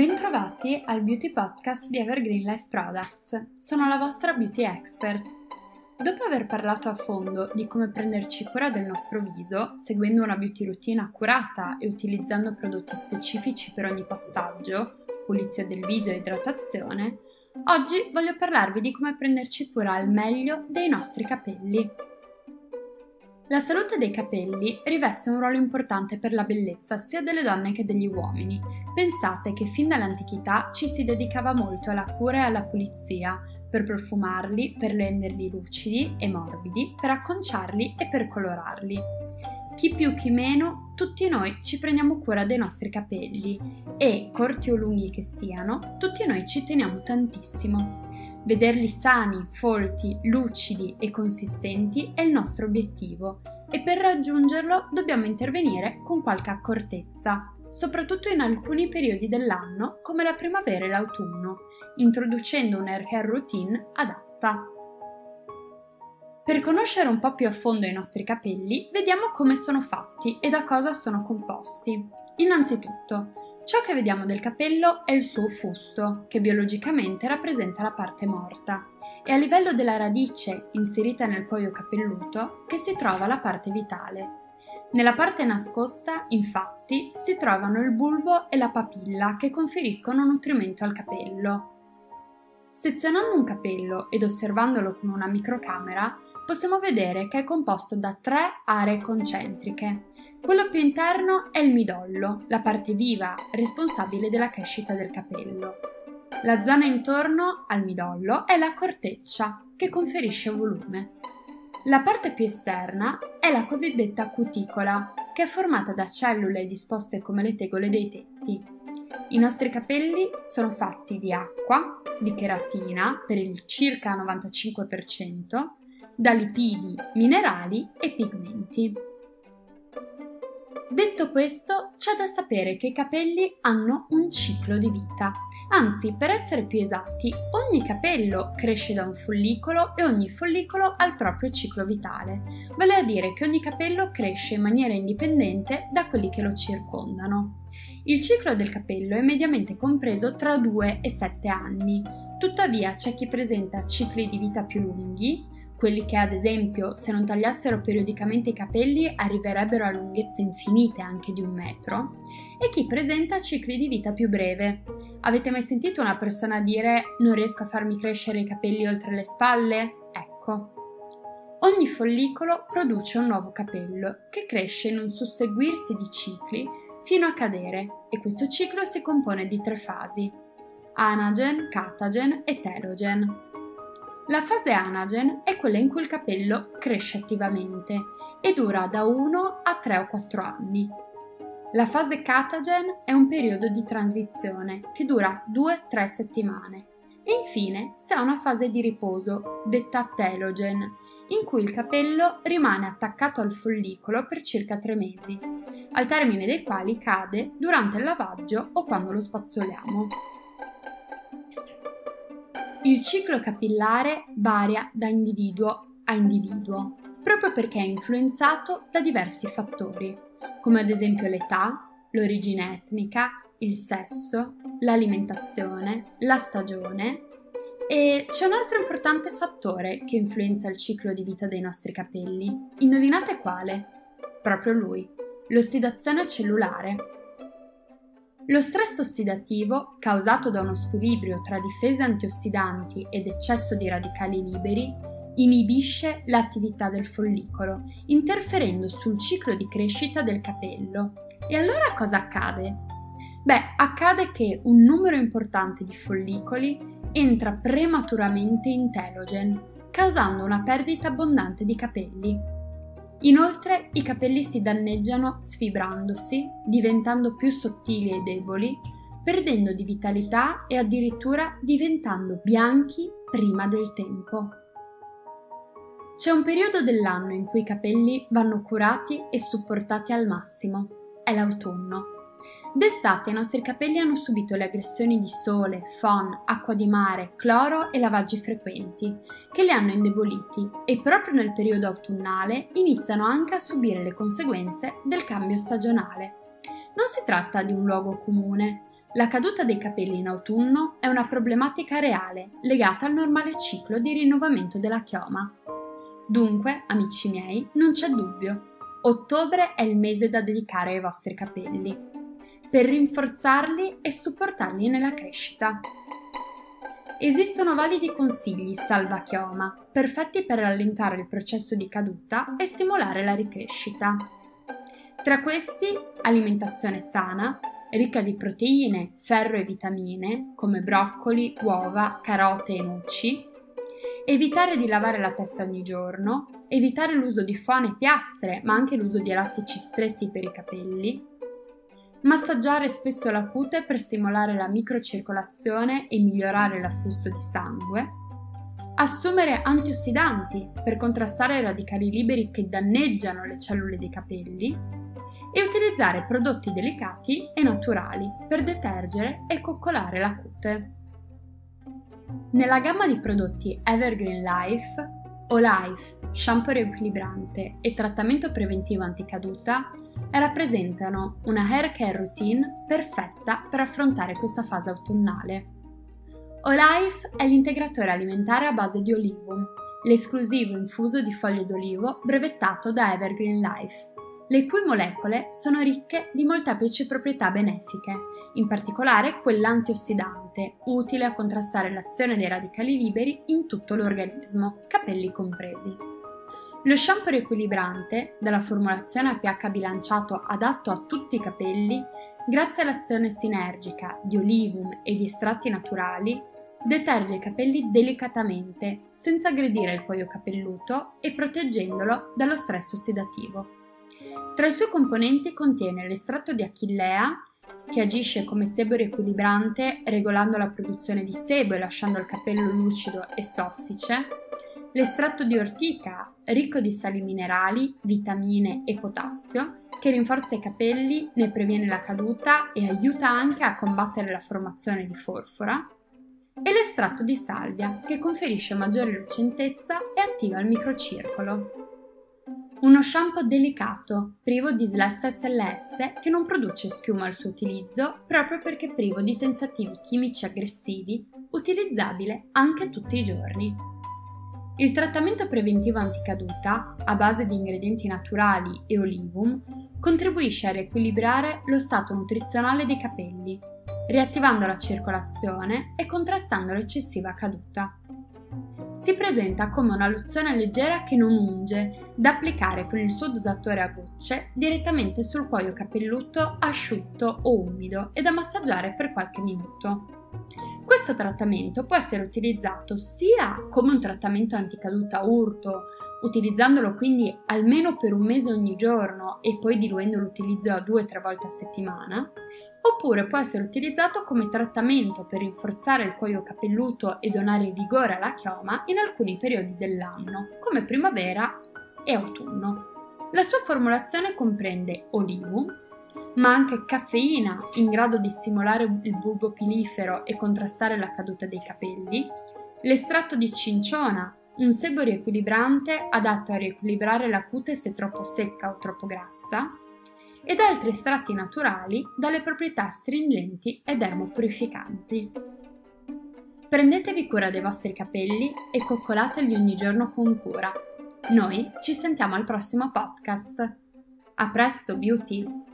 Bentrovati al Beauty Podcast di Evergreen Life Products. Sono la vostra beauty expert. Dopo aver parlato a fondo di come prenderci cura del nostro viso, seguendo una beauty routine accurata e utilizzando prodotti specifici per ogni passaggio, pulizia del viso e idratazione, oggi voglio parlarvi di come prenderci cura al meglio dei nostri capelli. La salute dei capelli riveste un ruolo importante per la bellezza sia delle donne che degli uomini. Pensate che fin dall'antichità ci si dedicava molto alla cura e alla pulizia, per profumarli, per renderli lucidi e morbidi, per acconciarli e per colorarli. Chi più chi meno, tutti noi ci prendiamo cura dei nostri capelli e, corti o lunghi che siano, tutti noi ci teniamo tantissimo. Vederli sani, folti, lucidi e consistenti è il nostro obiettivo e per raggiungerlo dobbiamo intervenire con qualche accortezza, soprattutto in alcuni periodi dell'anno come la primavera e l'autunno, introducendo un hair routine adatta. Per conoscere un po' più a fondo i nostri capelli, vediamo come sono fatti e da cosa sono composti. Innanzitutto, Ciò che vediamo del capello è il suo fusto, che biologicamente rappresenta la parte morta, e a livello della radice inserita nel cuoio capelluto che si trova la parte vitale. Nella parte nascosta, infatti, si trovano il bulbo e la papilla che conferiscono nutrimento al capello. Sezionando un capello ed osservandolo con una microcamera, possiamo vedere che è composto da tre aree concentriche. Quello più interno è il midollo, la parte viva responsabile della crescita del capello. La zona intorno al midollo è la corteccia, che conferisce volume. La parte più esterna è la cosiddetta cuticola, che è formata da cellule disposte come le tegole dei tetti. I nostri capelli sono fatti di acqua, di cheratina per il circa 95%, da lipidi, minerali e pigmenti. Detto questo, c'è da sapere che i capelli hanno un ciclo di vita. Anzi, per essere più esatti, ogni capello cresce da un follicolo e ogni follicolo ha il proprio ciclo vitale. Vale a dire che ogni capello cresce in maniera indipendente da quelli che lo circondano. Il ciclo del capello è mediamente compreso tra 2 e 7 anni. Tuttavia c'è chi presenta cicli di vita più lunghi, quelli che ad esempio se non tagliassero periodicamente i capelli arriverebbero a lunghezze infinite anche di un metro, e chi presenta cicli di vita più breve. Avete mai sentito una persona dire non riesco a farmi crescere i capelli oltre le spalle? Ecco. Ogni follicolo produce un nuovo capello che cresce in un susseguirsi di cicli fino a cadere e questo ciclo si compone di tre fasi, anagen, catagen e telogen. La fase anagen è quella in cui il capello cresce attivamente e dura da 1 a 3 o 4 anni. La fase catagen è un periodo di transizione che dura 2-3 settimane. E infine si ha una fase di riposo, detta telogen, in cui il capello rimane attaccato al follicolo per circa 3 mesi, al termine dei quali cade durante il lavaggio o quando lo spazzoliamo. Il ciclo capillare varia da individuo a individuo, proprio perché è influenzato da diversi fattori, come ad esempio l'età, l'origine etnica, il sesso, l'alimentazione, la stagione e c'è un altro importante fattore che influenza il ciclo di vita dei nostri capelli. Indovinate quale? Proprio lui, l'ossidazione cellulare. Lo stress ossidativo, causato da uno squilibrio tra difese antiossidanti ed eccesso di radicali liberi, inibisce l'attività del follicolo, interferendo sul ciclo di crescita del capello. E allora cosa accade? Beh, accade che un numero importante di follicoli entra prematuramente in telogen, causando una perdita abbondante di capelli. Inoltre i capelli si danneggiano sfibrandosi, diventando più sottili e deboli, perdendo di vitalità e addirittura diventando bianchi prima del tempo. C'è un periodo dell'anno in cui i capelli vanno curati e supportati al massimo, è l'autunno. D'estate i nostri capelli hanno subito le aggressioni di sole, fon, acqua di mare, cloro e lavaggi frequenti, che li hanno indeboliti e proprio nel periodo autunnale iniziano anche a subire le conseguenze del cambio stagionale. Non si tratta di un luogo comune, La caduta dei capelli in autunno è una problematica reale legata al normale ciclo di rinnovamento della chioma. Dunque, amici miei, non c'è dubbio. Ottobre è il mese da dedicare ai vostri capelli, per rinforzarli e supportarli nella crescita. Esistono validi consigli salva chioma, perfetti per rallentare il processo di caduta e stimolare la ricrescita. Tra questi, alimentazione sana, ricca di proteine, ferro e vitamine, come broccoli, uova, carote e noci, evitare di lavare la testa ogni giorno, evitare l'uso di fone e piastre, ma anche l'uso di elastici stretti per i capelli, massaggiare spesso la cute per stimolare la microcircolazione e migliorare l'afflusso di sangue, assumere antiossidanti per contrastare i radicali liberi che danneggiano le cellule dei capelli, e utilizzare prodotti delicati e naturali per detergere e coccolare la cute. Nella gamma di prodotti Evergreen Life, o Life, shampoo riequilibrante e trattamento preventivo anticaduta rappresentano una hair care routine perfetta per affrontare questa fase autunnale. Olife è l'integratore alimentare a base di olivum, l'esclusivo infuso di foglie d'olivo brevettato da Evergreen Life le cui molecole sono ricche di molteplici proprietà benefiche, in particolare quella antiossidante, utile a contrastare l'azione dei radicali liberi in tutto l'organismo, capelli compresi. Lo shampoo riequilibrante, dalla formulazione a pH bilanciato adatto a tutti i capelli, grazie all'azione sinergica di olivum e di estratti naturali, deterge i capelli delicatamente, senza aggredire il cuoio capelluto e proteggendolo dallo stress ossidativo. Tra i suoi componenti contiene l'estratto di achillea, che agisce come sebo riequilibrante regolando la produzione di sebo e lasciando il capello lucido e soffice, l'estratto di ortica, ricco di sali minerali, vitamine e potassio, che rinforza i capelli, ne previene la caduta e aiuta anche a combattere la formazione di forfora, e l'estratto di salvia, che conferisce maggiore lucentezza e attiva il microcircolo. Uno shampoo delicato, privo di SLS che non produce schiuma al suo utilizzo proprio perché privo di tensoattivi chimici aggressivi, utilizzabile anche tutti i giorni. Il trattamento preventivo anticaduta, a base di ingredienti naturali e olivum, contribuisce a riequilibrare lo stato nutrizionale dei capelli, riattivando la circolazione e contrastando l'eccessiva caduta si presenta come una lozione leggera che non unge, da applicare con il suo dosatore a gocce direttamente sul cuoio capelluto asciutto o umido e da massaggiare per qualche minuto. Questo trattamento può essere utilizzato sia come un trattamento anticaduta urto, utilizzandolo quindi almeno per un mese ogni giorno e poi diluendo l'utilizzo a 2-3 volte a settimana, oppure può essere utilizzato come trattamento per rinforzare il cuoio capelluto e donare vigore alla chioma in alcuni periodi dell'anno, come primavera e autunno. La sua formulazione comprende olivo, ma anche caffeina in grado di stimolare il bulbo pilifero e contrastare la caduta dei capelli, l'estratto di cinciona, un sebo riequilibrante adatto a riequilibrare la cute se troppo secca o troppo grassa, ed altri estratti naturali dalle proprietà stringenti ed dermopurificanti. Prendetevi cura dei vostri capelli e coccolateli ogni giorno con cura. Noi ci sentiamo al prossimo podcast. A presto, beauties!